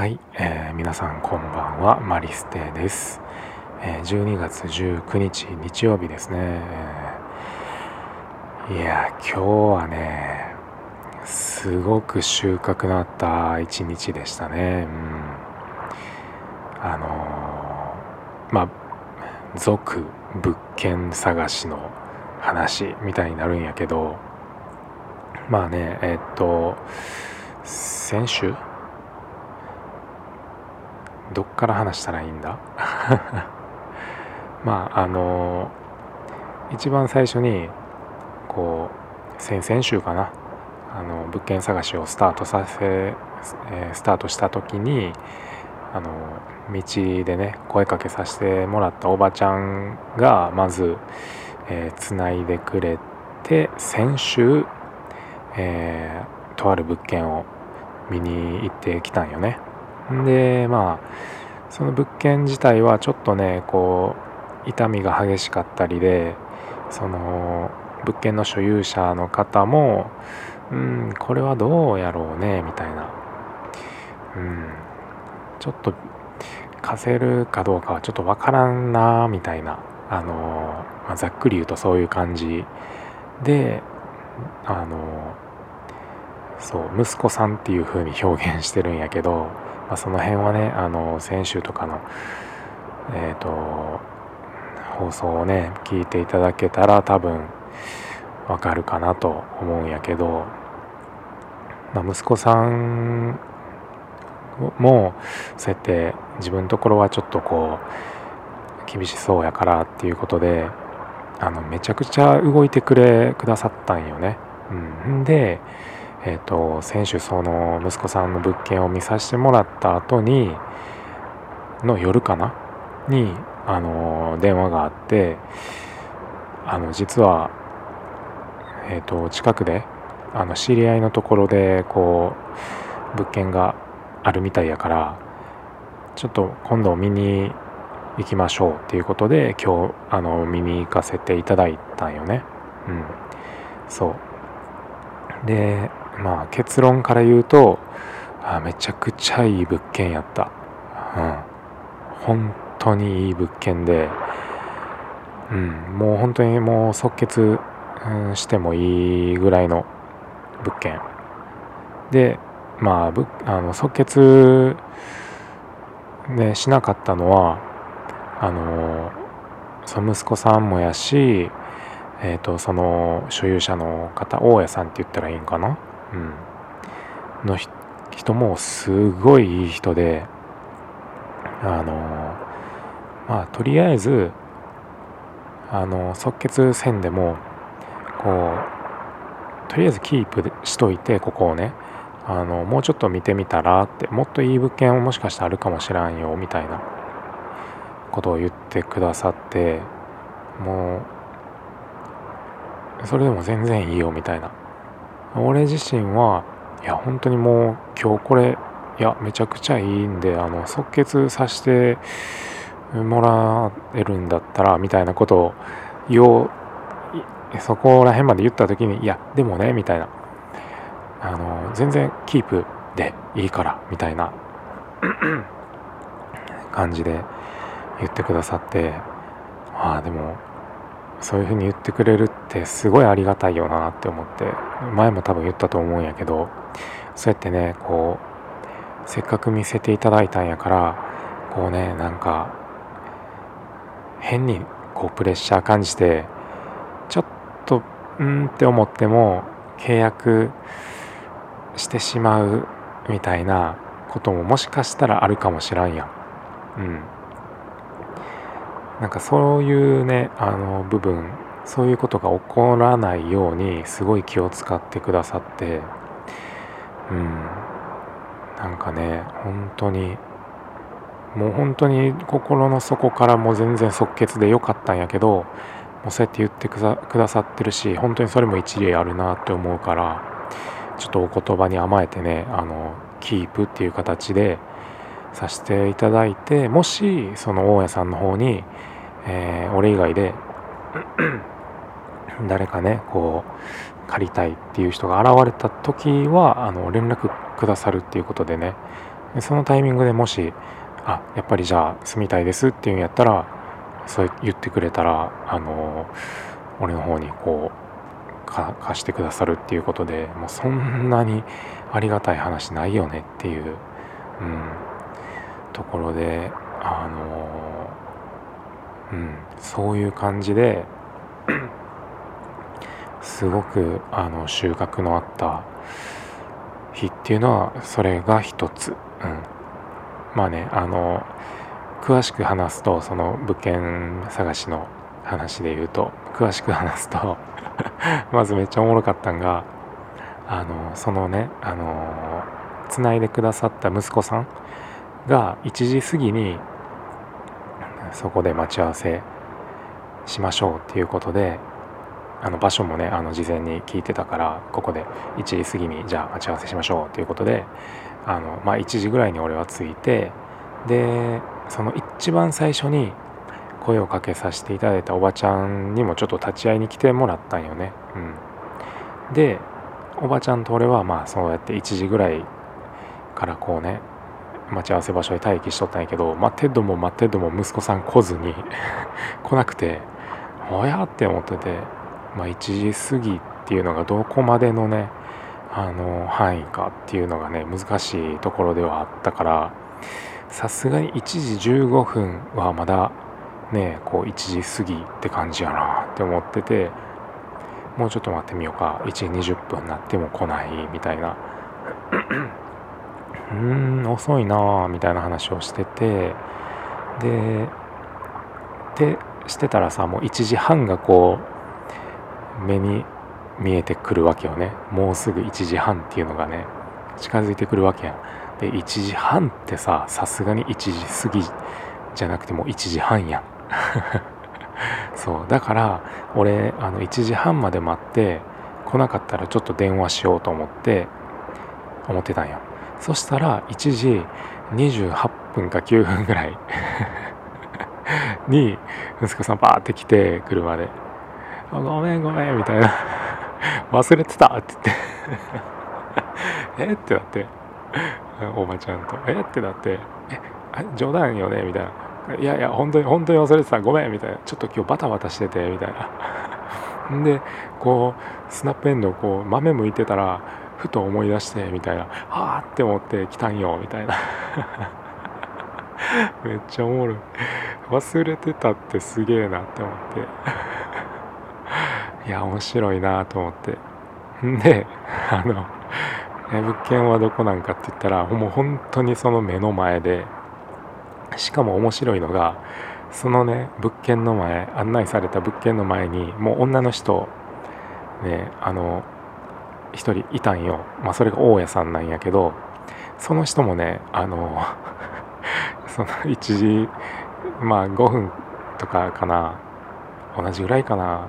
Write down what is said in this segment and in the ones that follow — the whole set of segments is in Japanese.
はい、えー、皆さんこんばんはマリステです、えー、12月19日日曜日ですね、えー、いや今日はねすごく収穫のあった一日でしたね。うん。あのー、まあ続物件探しの話みたいになるんやけどまあねえっと先週どっから話したらいいんだ？まああの一番最初にこう先々週かな？あの物件探しをスタートさせ、え、スタートした時にあの道でね声かけさせてもらったおばちゃんがまずつない、えー、でくれて先週、えー、とある物件を見に行ってきたんよね。でまあその物件自体はちょっとねこう傷みが激しかったりでその物件の所有者の方もうんこれはどうやろうねみたいな。うん。ちょっと貸せるかどうかはちょっとわからんなみたいな。あの、まあ、ざっくり言うとそういう感じであのそう息子さんっていう風に表現してるんやけどまあ、その辺はねあの先週とかのえっ、ー、と放送をね聞いていただけたら多分わかるかなと思うんやけど、まあ、息子さんもそうやって自分のところはちょっとこう厳しそうやからっていうことであのめちゃくちゃ動いてくれくださったんよね。うん、でえーと、先週その息子さんの物件を見させてもらった後にの夜かな？にあの電話があってあの実は、えーと、近くであの知り合いのところでこう物件があるみたいやからちょっと今度見に行きましょうっていうことで今日あの見に行かせていただいたんよね。うん、そう。でまあ結論から言うとあめちゃくちゃいい物件やった、うん、本当にいい物件で、うん、もう本当にもう即決、うん、してもいいぐらいの物件。でまああの即決ねしなかったのはあのその息子さんもやしえーとその所有者の方大家さんって言ったらいいんかな？うん、の人もすごいいい人であのまあとりあえずあの即決せんでもこうとりあえずキープしといてここをね。あのもうちょっと見てみたらってもっといい物件もしかしたらあるかもしらんよみたいなことを言ってくださってもうそれでも全然いいよみたいな。俺自身はいや本当にもう今日これいやめちゃくちゃいいんであの即決させてもらえるんだったらみたいなことを言おうそこら辺まで言った時にいやでもねみたいな。あの全然キープでいいからみたいな感じで言ってくださってああでもそういうふうに言ってくれるってすごいありがたいよなって思って前も多分言ったと思うんやけどそうやってねこうせっかく見せていただいたんやからこうねなんか変にこうプレッシャー感じてちょっとうんって思っても契約してしまうみたいなことももしかしたらあるかもしらんやん。うんなんかそういうねあの部分そういうことが起こらないようにすごい気を使ってくださってうん。なんかね本当にもう本当に心の底からもう全然即決でよかったんやけどもうそうやって言ってくださってるし本当にそれも一理あるなって思うからちょっとお言葉に甘えてねあのキープっていう形でさせていただいてもしその大家さんの方にえー、俺以外で 誰かねこう借りたいっていう人が現れた時はあの連絡くださるっていうことでね。そのタイミングでもしあやっぱりじゃあ住みたいですっていうんやったらそう言ってくれたらあの俺の方にこう貸してくださるっていうことでもうそんなにありがたい話ないよねっていう、うん、ところであのうん、そういう感じで すごくあの収穫のあった日っていうのはそれが一つ、うん、まあねあの詳しく話すとその物件探しの話で言うと詳しく話すと まずめっちゃおもろかったんがあのそのねあのつないでくださった息子さんが1時過ぎにそこで待ち合わせしましょうっていうことであの場所もねあの事前に聞いてたからここで1時過ぎにじゃあ待ち合わせしましょうということであの、まあ、1時ぐらいに俺は着いてでその一番最初に声をかけさせていただいたおばちゃんにもちょっと立ち会いに来てもらったんよね。うん、でおばちゃんと俺はまあそうやって1時ぐらいからこうね待ち合わせ場所で待機しとったんやけど待ってども待ってども息子さん来ずに 来なくておやって思ってて、まあ、1時過ぎっていうのがどこまでのねあの範囲かっていうのがね難しいところではあったからさすがに1時15分はまだねこう1時過ぎって感じやなって思っててもうちょっと待ってみようか。1時20分になっても来ないみたいな。うーん遅いなみたいな話をしててででしてたらさもう1時半がこう目に見えてくるわけよね。もうすぐ1時半っていうのがね近づいてくるわけやん。で1時半ってささすがに1時過ぎじゃなくてもう1時半やん。そう。だから俺あの1時半まで待って来なかったらちょっと電話しようと思って思ってたんやそしたら1時28分か9分ぐらいに息子さんバーって来て車で「ごめんごめん」みたいな「忘れてた」って言って。え？ってなって。おばちゃんと「え？ってなって「え？冗談よね」みたいな「いやいや本当に本当に忘れてた。ごめん」みたいな「ちょっと今日バタバタしてて」みたいな。でこうスナップエンドこう豆むいてたらふと思い出してみたいな「はあ」って思って来たんよみたいな。めっちゃおもろい。忘れてたってすげえなって思って。いや面白いなと思って。んであの物件はどこなんかって言ったらもう本当にその目の前で。しかも面白いのがそのね物件の前案内された物件の前にもう女の人ねあの1人いたんよ、まあ、それが大家さんなんやけどその人もねあの その1時まあ5分とかかな同じぐらいかな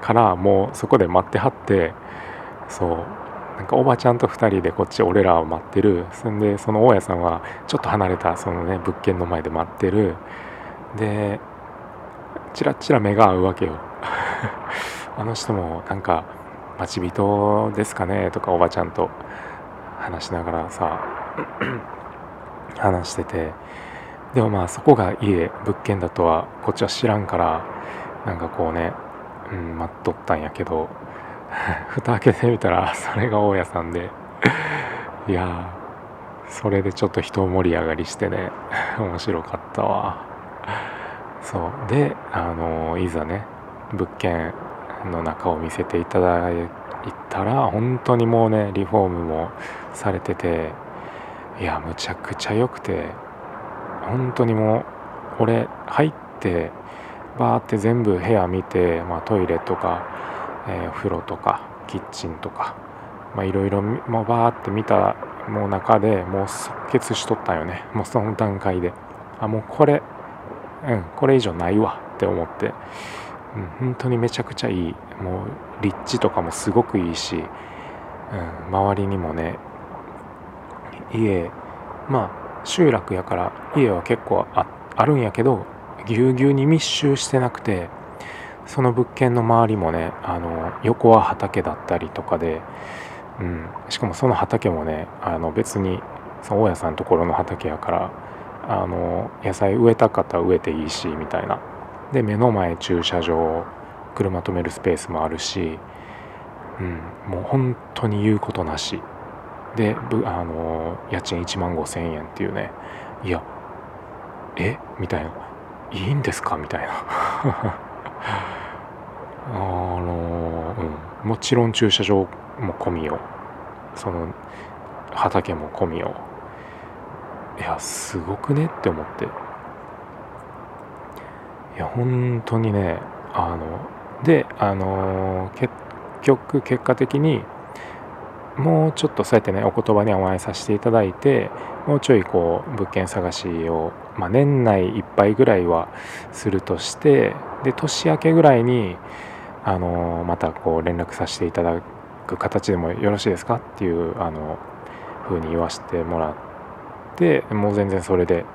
からもうそこで待ってはってそう。なんかおばちゃんと2人でこっち俺らを待ってる。そんでその大家さんはちょっと離れたそのね物件の前で待ってる。でチラッチラ目が合うわけよ。あの人もなんか待ち人ですかねとかおばちゃんと話しながらさ 話してて。でもまあそこが家物件だとはこっちは知らんからなんかこうね、うん、待っとったんやけど 蓋開けてみたらそれが大家さんで。いやそれでちょっと人盛り上がりしてね 面白かったわ。そう。であのいざね物件の中を見せていただいたら本当にもうねリフォームもされてていやむちゃくちゃ良くて本当にもう俺入ってバーって全部部屋見て、まあ、トイレとか、えー、風呂とかキッチンとかいろいろバーって見たもう中でもう即決しとったんよね。もうその段階で。あもうこれうんこれ以上ないわって思って。うん、本当にめちゃくちゃいい。もう立地とかもすごくいいし、うん、周りにもね家まあ集落やから家は結構あるんやけどぎゅうぎゅうに密集してなくてその物件の周りもねあの横は畑だったりとかで、うん、しかもその畑もねあの別にその大家さんのところの畑やからあの野菜植えたかったら植えていいしみたいな。で目の前駐車場車止めるスペースもあるし、うん、もう本当に言うことなし。であの家賃1万5,000円っていうねいやえ？みたいな。いいんですか？みたいな。あの、うん、もちろん駐車場も込みよ。その畑も込みよ。いやすごくね？って思って。いや本当にねあのであの結局結果的にもうちょっとそうやってねお言葉に甘えさせていただいてもうちょいこう物件探しを、まあ、年内いっぱいぐらいはするとしてで年明けぐらいにあのまたこう連絡させていただく形でもよろしいですか？っていうあの風に言わせてもらってもう全然それで、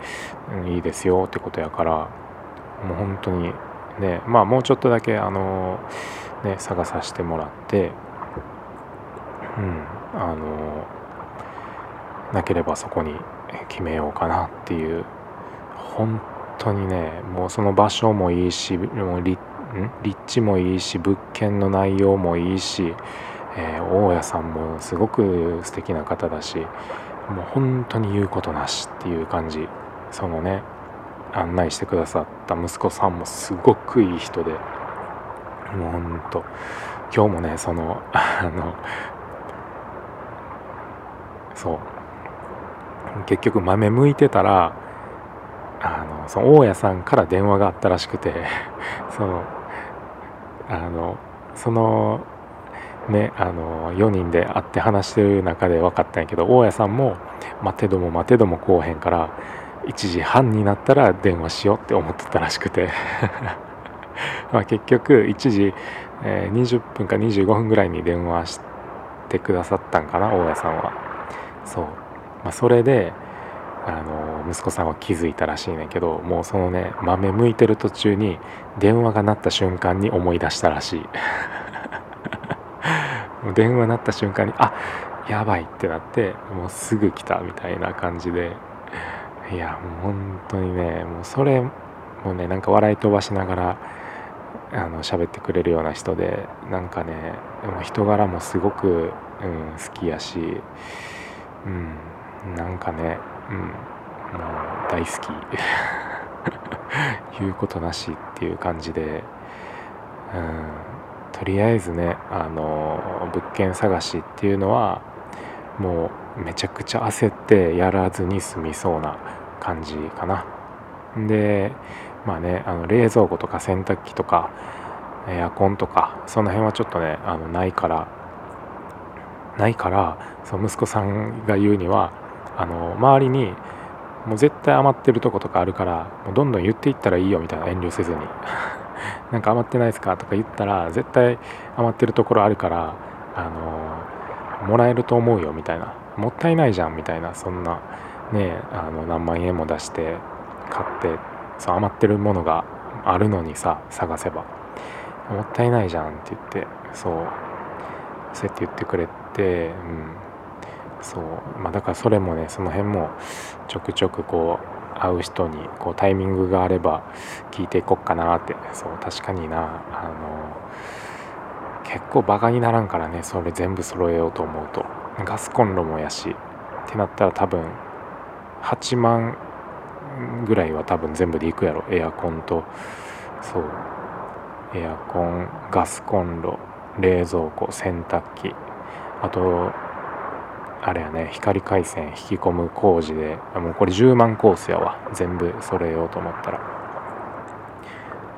うん、いいですよってことやからもう本当にねまあもうちょっとだけあのね探させてもらってうんあのなければそこに決めようかなっていう本当にねもうその場所もいいしもう立地もいいし物件の内容もいいし、えー、大家さんもすごく素敵な方だしもう本当に言うことなしっていう感じ。そのね案内してくださった息子さんもすごくいい人でもうほんと今日もねその あのそう。結局豆むいてたらあのその大家さんから電話があったらしくて そのあのそのねあの4人で会って話してる中で分かったんやけど大家さんも待てども待てども来おへんから1時半になったら電話しようって思ってたらしくて。まあ結局1時、え、20分か25分ぐらいに電話してくださったんかな大家さんは。そう、まあ、それであの息子さんは気づいたらしいねんけどもうそのね豆むいてる途中に電話が鳴った瞬間に思い出したらしい。電話鳴った瞬間にあやばいってなってもうすぐ来たみたいな感じで。いやもう本当にねもうそれもねなんか笑い飛ばしながらあの喋ってくれるような人でなんかね人柄もすごく、うん、好きやし、うん、なんかね、うん、もう大好き。言うことなしっていう感じで、うん、とりあえずねあの物件探しっていうのはもうめちゃくちゃ焦ってやらずに済みそうな感じかな。でまあねあの冷蔵庫とか洗濯機とかエアコンとかその辺はちょっとねあのないからないからその息子さんが言うにはあの周りにもう絶対余ってるとことかあるからもうどんどん言っていったらいいよみたいな遠慮せずに。なんか余ってないですかとか言ったら絶対余ってるところあるからあのもらえると思うよみたいな。もったいないじゃんみたいなそんなねあの何万円も出して買ってそう余ってるものがあるのにさ探せば。もったいないじゃんって言ってそうそうやって言ってくれてうん。そうまあだからそれもねその辺もちょくちょくこう会う人にこうタイミングがあれば聞いていこっかなってそう確かになあの結構バカにならんからねそれ全部揃えようと思うと。ガスコンロもやしってなったら多分8万ぐらいは多分全部でいくやろ。エアコンとそう。エアコンガスコンロ冷蔵庫洗濯機。あとあれやね光回線引き込む工事でもうこれ10万コースやわ。全部揃えようと思ったら。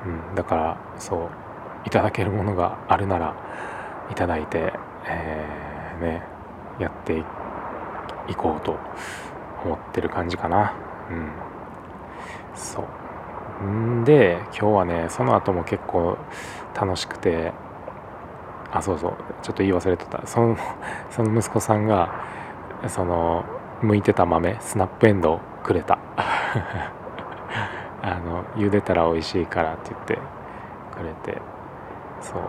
うんだからそう。いただけるものがあるならいただいてえー、ねやっていこうと。思ってる感じかな。うん。そう。んで今日はねその後も結構楽しくてあそうそう。ちょっと言い忘れてた。そのその息子さんがその剥いてた豆スナップエンドウくれた。あの茹でたら美味しいからって言ってくれて。そう。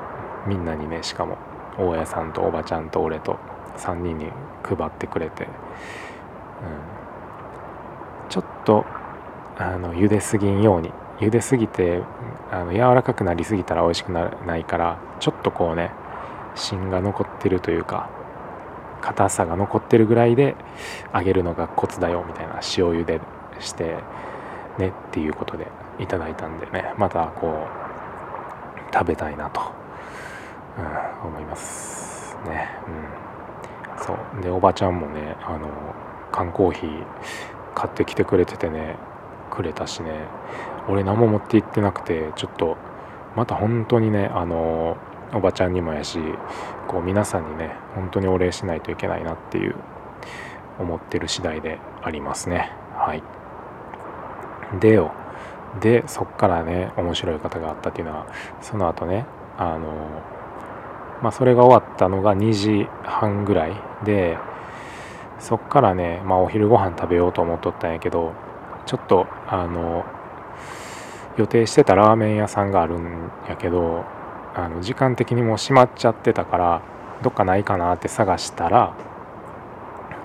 みんなにねしかも大家さんとおばちゃんと俺と3人に配ってくれて、うん、とあの茹ですぎんように。茹ですぎてあの柔らかくなりすぎたら美味しくなないからちょっとこうね芯が残ってるというか硬さが残ってるぐらいで揚げるのがコツだよみたいな塩茹でしてねっていうことでいただいたんでねまたこう食べたいなと、うん、思いますね。うん。そう。でおばちゃんもねあの缶コーヒー買ってきてくれててねくれたしね。俺何も持って行ってなくてちょっとまた本当にねあのおばちゃんにもやしこう皆さんにね本当にお礼しないといけないなっていう思ってる次第でありますね。はい。でよ。でそっからね面白い方があったっていうのはその後ねあのまあそれが終わったのが2時半ぐらいでそっからね、まあ、お昼ご飯食べようと思っとったんやけどちょっとあの予定してたラーメン屋さんがあるんやけどあの時間的にもう閉まっちゃってたからどっかないかなって探したら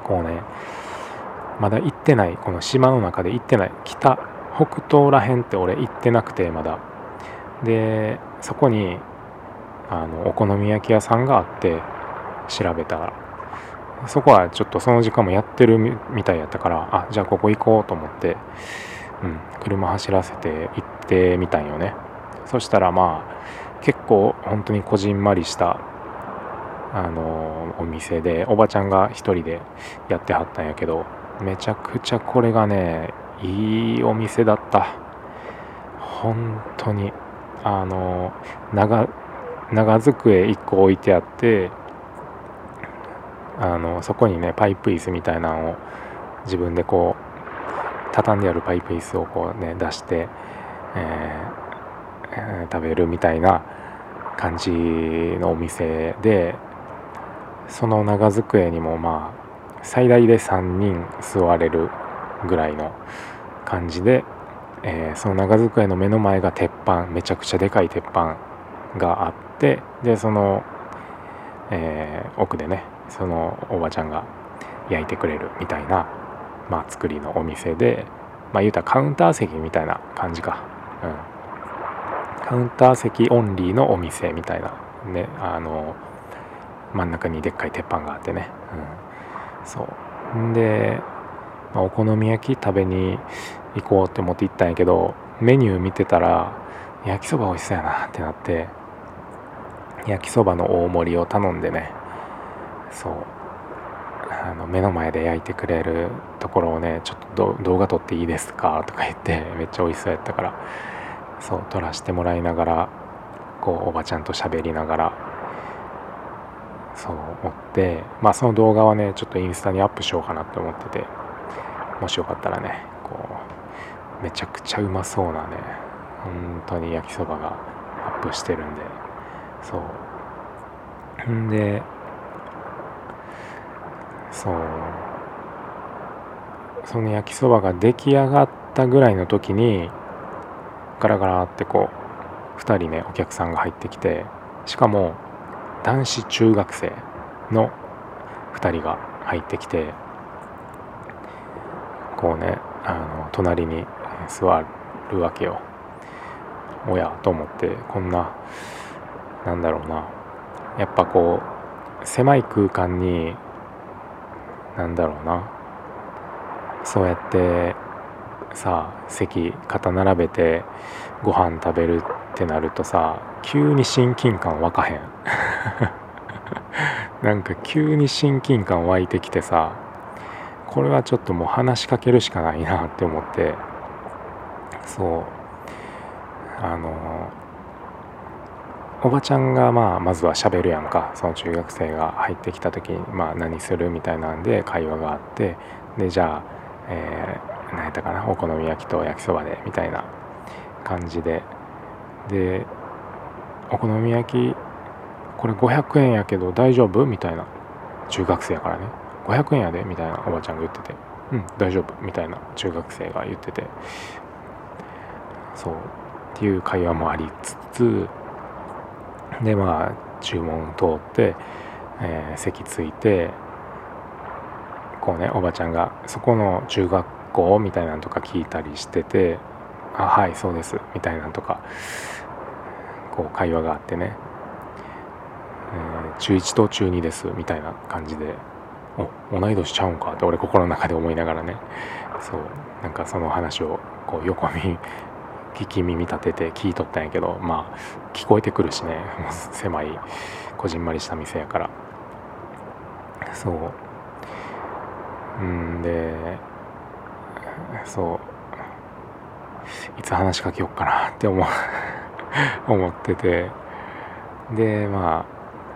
こうねまだ行ってないこの島の中で行ってない北北東らへんって俺行ってなくてまだ。でそこにあのお好み焼き屋さんがあって調べたら。そこはちょっとその時間もやってるみたいやったからあじゃあここ行こうと思って、うん、車走らせて行ってみたんよね。そしたらまあ結構本当にこじんまりしたあのお店でおばちゃんが一人でやってはったんやけどめちゃくちゃこれがねいいお店だった。本当にあの長長机1個置いてあってあのそこにねパイプ椅子みたいなのを自分でこう畳んであるパイプ椅子をこうね出して、えー、食べるみたいな感じのお店でその長机にもまあ最大で3人座れるぐらいの感じで、えー、その長机の目の前が鉄板めちゃくちゃでかい鉄板があってでその、えー、奥でねそのおばちゃんが焼いてくれるみたいな、まあ、作りのお店でまあ言うたらカウンター席みたいな感じか、うん、カウンター席オンリーのお店みたいな。ねあの真ん中にでっかい鉄板があってね、うん、そう。んで、まあ、お好み焼き食べに行こうって思って行ったんやけどメニュー見てたら焼きそば美味しそうやなってなって焼きそばの大盛りを頼んでね。そう。あの目の前で焼いてくれるところをねちょっと動画撮っていいですかとか言って めっちゃ美味しそうやったからそう撮らせてもらいながらこうおばちゃんと喋りながらそう思ってまあその動画はねちょっとインスタにアップしようかなって思っててもしよかったらねこうめちゃくちゃうまそうなね本当に焼きそばがアップしてるんでそう。んでそう。その焼きそばが出来上がったぐらいの時にガラガラってこう2人ねお客さんが入ってきてしかも男子中学生の2人が入ってきてこうねあの隣に座るわけよ。おやと思ってこんななんだろうな。やっぱこう狭い空間になんだろうな。そうやってさ席肩並べてご飯食べるってなるとさ急に親近感湧かへん。なんか急に親近感湧いてきてさこれはちょっともう話しかけるしかないなって思って。そう。あのおばちゃんがまあまずはしゃべるやんか。その中学生が入ってきた時にまあ何するみたいなんで会話があって。でじゃあ、えー、何やったかな？お好み焼きと焼きそばでみたいな感じで。でお好み焼きこれ500円やけど大丈夫？みたいな。中学生やからね。500円やで？みたいなおばちゃんが言ってて。うん大丈夫？みたいな中学生が言ってて。そう。っていう会話もありつつでまあ注文通って、えー、席ついてこうねおばちゃんがそこの中学校みたいなのとか聞いたりしてて「あはいそうです」みたいなのとかこう会話があってね「えー、中1と中2です」みたいな感じで「お同い年ちゃうんか」って俺心の中で思いながらね。そうなんかその話をこう横見聞き耳立てて聞いとったんやけどまあ聞こえてくるしね。狭いこじんまりした店やから。そう。うんでそう。いつ話しかけようかな って思 思ってて。でま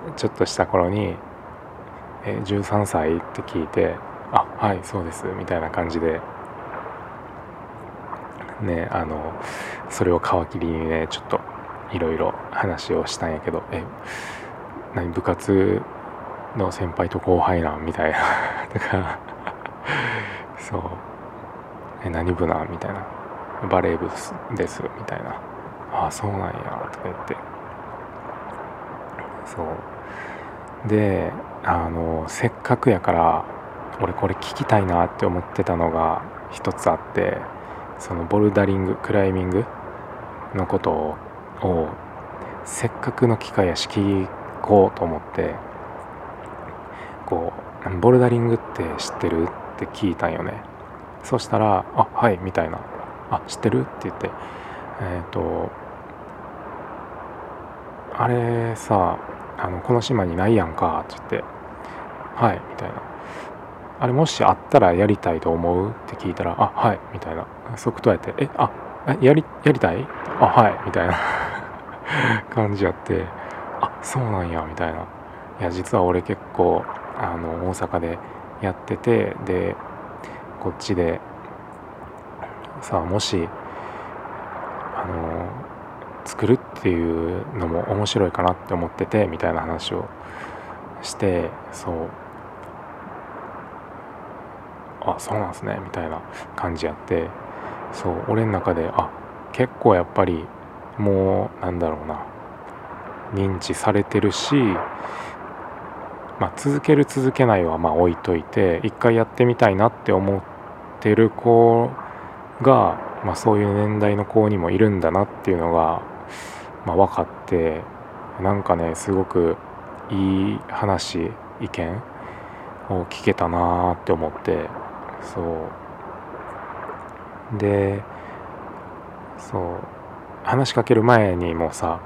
あちょっとした頃に「え13歳?」って聞いて「あはいそうです」みたいな感じでねあのそれを皮切りにねちょっといろいろ話をしたんやけど「え何部活の先輩と後輩なん?」みたいな。とからそう「え何部なん?」みたいな「バレー部です」みたいな「ああそうなんや」とか言って。そう。であのせっかくやから俺これ聞きたいなって思ってたのが一つあって。そのボルダリングクライミングのことをせっかくの機会やし聞こうと思ってこうボルダリングって知ってるって聞いたんよね。そしたら「あはい」みたいな「あ知ってる?」って言って。えっ、ー、とあれさあのこの島にないやんかって言って「はい」みたいな「あれもしあったらやりたいと思う?」って聞いたら「あはい」みたいな。即答やって「えあやりやりたい？あはい」みたいな。感じやって「あそうなんや」みたいな「いや実は俺結構あの大阪でやっててでこっちでさあもしあの作るっていうのも面白いかなって思っててみたいな話をしてそう。あそうなんすねみたいな感じやってそう俺の中であ結構やっぱりもうなんだろうな認知されてるしまあ、続ける続けないはまあ置いといて一回やってみたいなって思ってる子が、まあ、そういう年代の子にもいるんだなっていうのが、まあ、分かってなんかねすごくいい話意見を聞けたなって思ってそうでそう話しかける前にもさ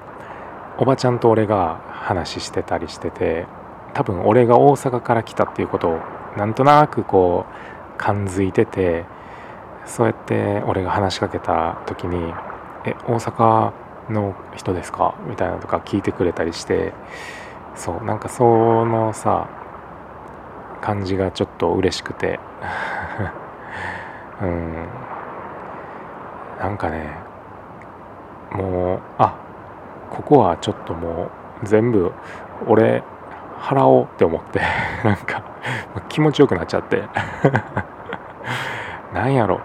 おばちゃんと俺が話してたりしてて多分俺が大阪から来たっていうことをなんとなくこう感づいててそうやって俺が話しかけた時に「え大阪の人ですか?」みたいなとか聞いてくれたりしてそうなんかそのさ感じがちょっと嬉しくて。うん。なんかねもうあここはちょっともう全部俺払おうって思って なんか気持ちよくなっちゃって。なんやろ。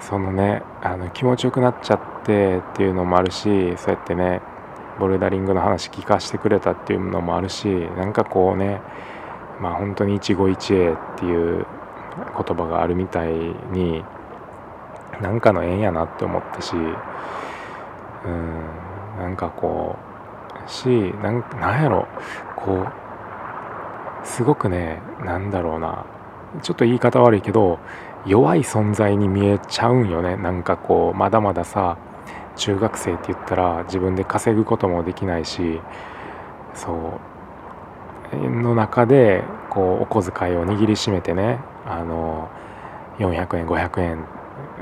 そのねあの気持ちよくなっちゃってっていうのもあるしそうやってねボルダリングの話聞かせてくれたっていうのもあるしなんかこうねまあ本当に一期一会っていう言葉があるみたいになんかの縁やなって思ったしうんなんかこうしなんなんやろこうすごくねなんだろうなちょっと言い方悪いけど弱い存在に見えちゃうんよね。なんかこうまだまださ中学生って言ったら自分で稼ぐこともできないしそうの中でこうお小遣いを握りしめてねあの400円500円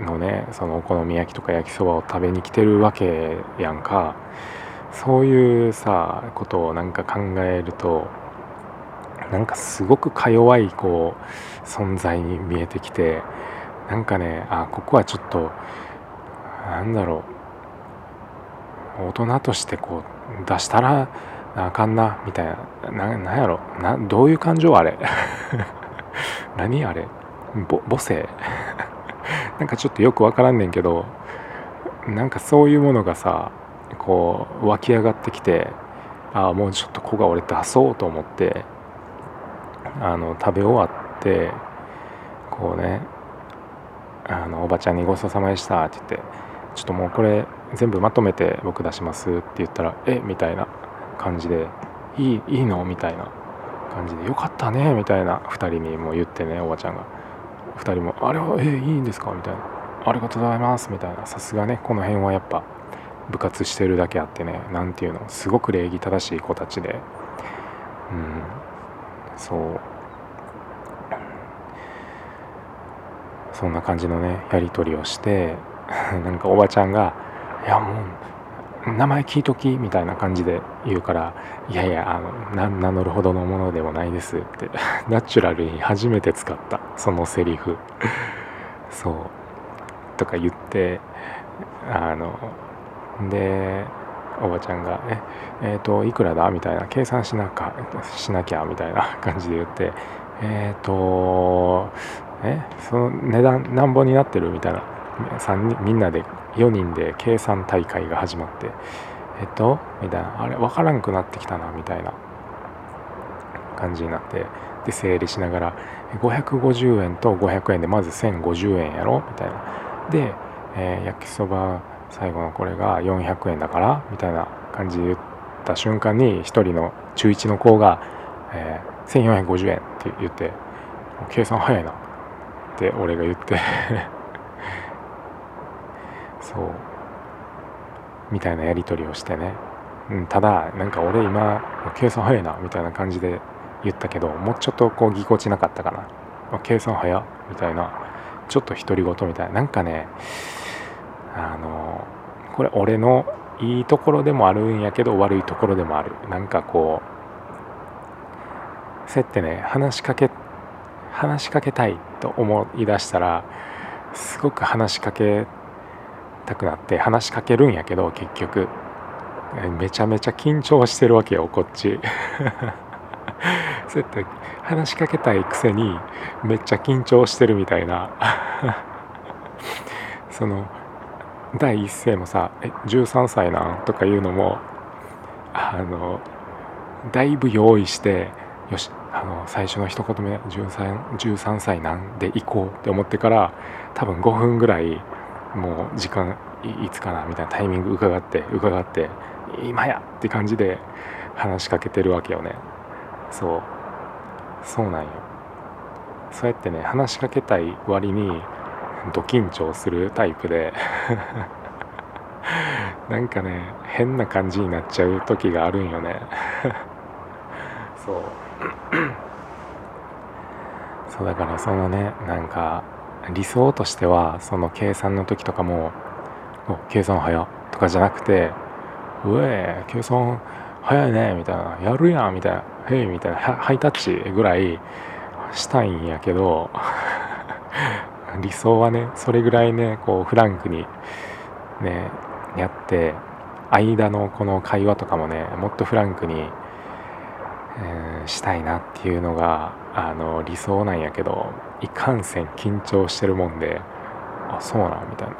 のねそのお好み焼きとか焼きそばを食べに来てるわけやんか。そういうさことをなんか考えるとなんかすごくか弱いこう存在に見えてきてなんかねあここはちょっとなんだろう。大人としてこう出したらあかんなみたいな。ななんやろ？などういう感情あれ？何あれ？母性？なんかちょっとよく分からんねんけどなんかそういうものがさこう湧き上がってきてああもうちょっとこが俺出そうと思ってあの食べ終わってこうねあのおばちゃんにごちそうさまでしたって言ってちょっともうこれ全部まとめて僕出しますって言ったらえ？みたいな。感じでいいいいの？みたいな感じでよかったねみたいな2人にも言ってねおばちゃんが。2人もあれはえいいんですか？みたいな。ありがとうございますみたいな。さすがねこの辺はやっぱ部活してるだけあってね何ていうのすごく礼儀正しい子たちで。うん。そう。そんな感じのねやり取りをして なんかおばちゃんが「いやもう名前聞いとき」みたいな感じで言うから「いやいやあの名乗るほどのものでもないです」って ナチュラルに初めて使ったそのセリフ そうとか言ってあのでおばちゃんが「ええー、といくらだ?」みたいな計算しなかしなきゃみたいな感じで言って「えっ、ー、とえその値段なんぼになってる?」みたいな3人みんなで4人で計算大会が始まって「えっと?」みたいな「あれ分からんくなってきたな」みたいな感じになってで整理しながら550円と500円でまず1050円やろみたいなで、えー、焼きそば最後のこれが400円だからみたいな感じで言った瞬間に1人の中1の子が、えー、1450円って言って計算早いなって俺が言ってそうみたいなやり取りをしてね、うん、ただなんか俺今計算早いなみたいな感じで言ったけどもうちょっとこうぎこちなかったかな。計算早みたいな。ちょっと独り言みたいな。なんかねあのこれ俺のいいところでもあるんやけど悪いところでもある。なんかこうそうやってね話しかけ話しかけたいと思い出したらすごく話しかけたくなって話しかけるんやけど結局。めちゃめちゃ緊張してるわけよこっち。そうやって話しかけたいくせにめっちゃ緊張してるみたいな。その第一声もさ「え13歳なん?」とかいうのもあのだいぶ用意してよしあの最初の一言目 13, 13歳なん？で行こうって思ってから多分5分ぐらいもう時間いつかなみたいなタイミング伺って伺って今やって感じで話しかけてるわけよね。そう。そうなんよ。そうやってね話しかけたい割にド緊張するタイプで。なんかね変な感じになっちゃう時があるんよね。そう。そうだからそのねなんか理想としてはその計算の時とかも「計算早」とかじゃなくて「うえ計算早いね」みたいな「やるやん」みたいな「へい」みたいなハイタッチぐらいしたいんやけど 理想はねそれぐらいねこうフランクにねやって間のこの会話とかもねもっとフランクに、したいなっていうのがあの理想なんやけどいかんせん緊張してるもんであそうなん？みたいな。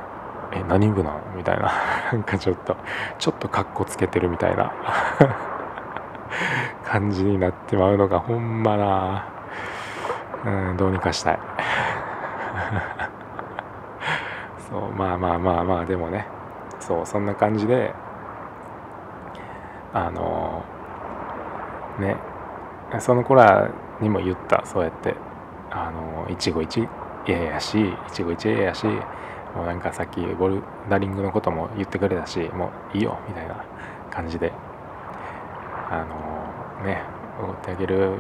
え何部なん？みたいな。なんかちょっとちょっとかっこつけてるみたいな。感じになってまうのがほんまな。うんどうにかしたい。そうまあまあまあまあでもね。そうそんな感じであのね。その子らにも言ったそうやって。あの一期一会やし一期一会やしもうなんかさっきボルダリングのことも言ってくれたしもういいよみたいな感じで。あのねおごってあげる、うん、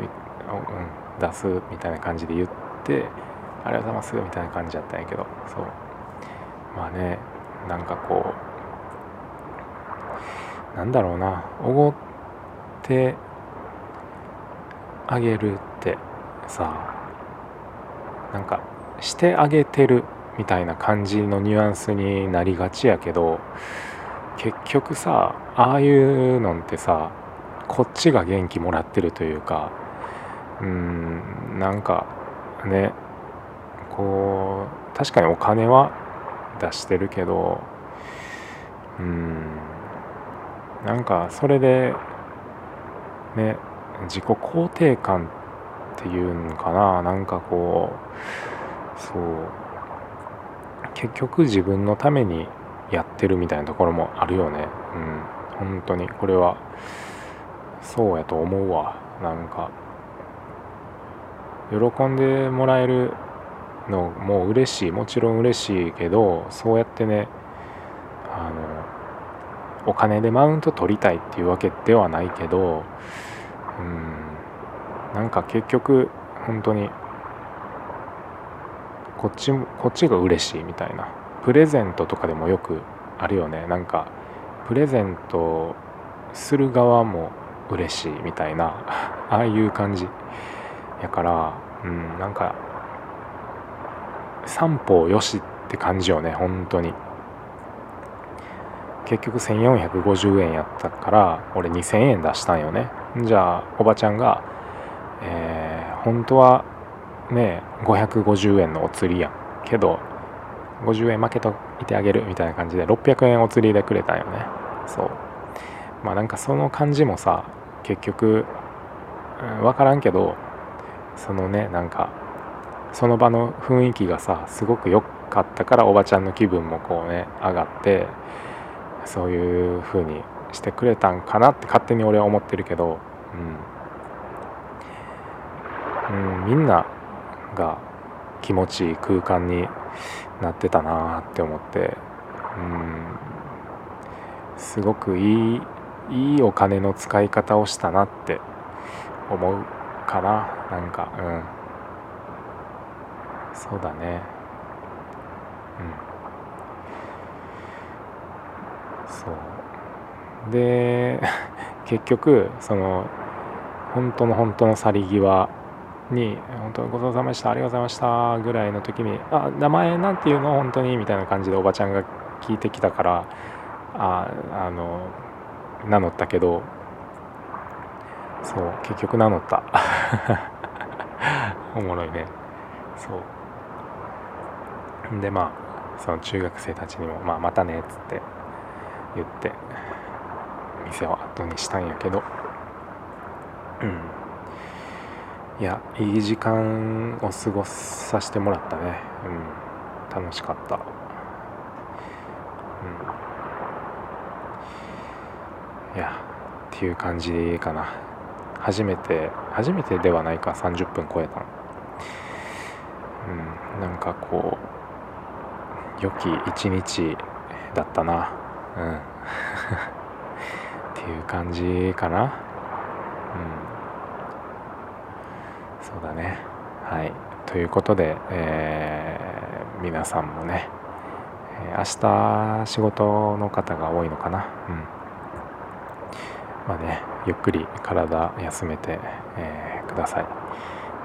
出すみたいな感じで言ってありがとうございますみたいな感じだったんやけどそう。まあねなんかこうなんだろうなおごってあげるってさなんかしてあげてるみたいな感じのニュアンスになりがちやけど結局さああいうのってさこっちが元気もらってるというかうんなんかねこう確かにお金は出してるけどうんなんかそれでね自己肯定感っていうんかな？なんかこうそう。結局自分のためにやってるみたいなところもあるよね。うん。本当にこれはそうやと思うわ。なんか喜んでもらえるのも嬉しい。もちろん嬉しいけどそうやってねあのお金でマウント取りたいっていうわけではないけどなんか結局本当にこっちこっちが嬉しいみたいな。プレゼントとかでもよくあるよね。なんかプレゼントする側も嬉しいみたいな。ああいう感じ。やからうんなんか三方よしって感じよね本当に。結局1450円やったから俺2000円出したんよね。じゃあおばちゃんが、えー、本当はね550円のお釣りやん。けど50円負けといてあげるみたいな感じで600円お釣りでくれたんよね。そう。まあなんかその感じもさ結局、うん、分からんけどそのねなんかその場の雰囲気がさすごく良かったからおばちゃんの気分もこうね上がってそういう風にしてくれたんかなって勝手に俺は思ってるけど、うん、うん、みんなが気持ちいい空間になってたなって思って、うん、すごくいいいいお金の使い方をしたなって思うかな。なんかうん。そうだね。うん。そう。で 結局その本当の本当の去り際に「本当ごちそうさまでした。ありがとうございました」ぐらいの時に「あ名前なんていうの？本当に」みたいな感じでおばちゃんが聞いてきたからああの名乗ったけどそう結局名乗った。おもろいね。そう。でまあその中学生たちにも「まあ、またね」っつって言って店を後にしたんやけど。うん。いやいい時間を過ごさせてもらったね。うん。楽しかった。うん。いやっていう感じかな。初めて初めてではないか。30分超えたの。うん。なんかこう良き一日だったな。うん。っていう感じかな。うん。だね。はい。ということで、えー、皆さんもね、明日仕事の方が多いのかな？うん。まあねゆっくり体休めて、えー、ください、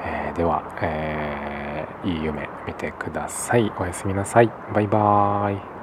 えー、では、えー、いい夢見てください。おやすみなさい。バイバーイ。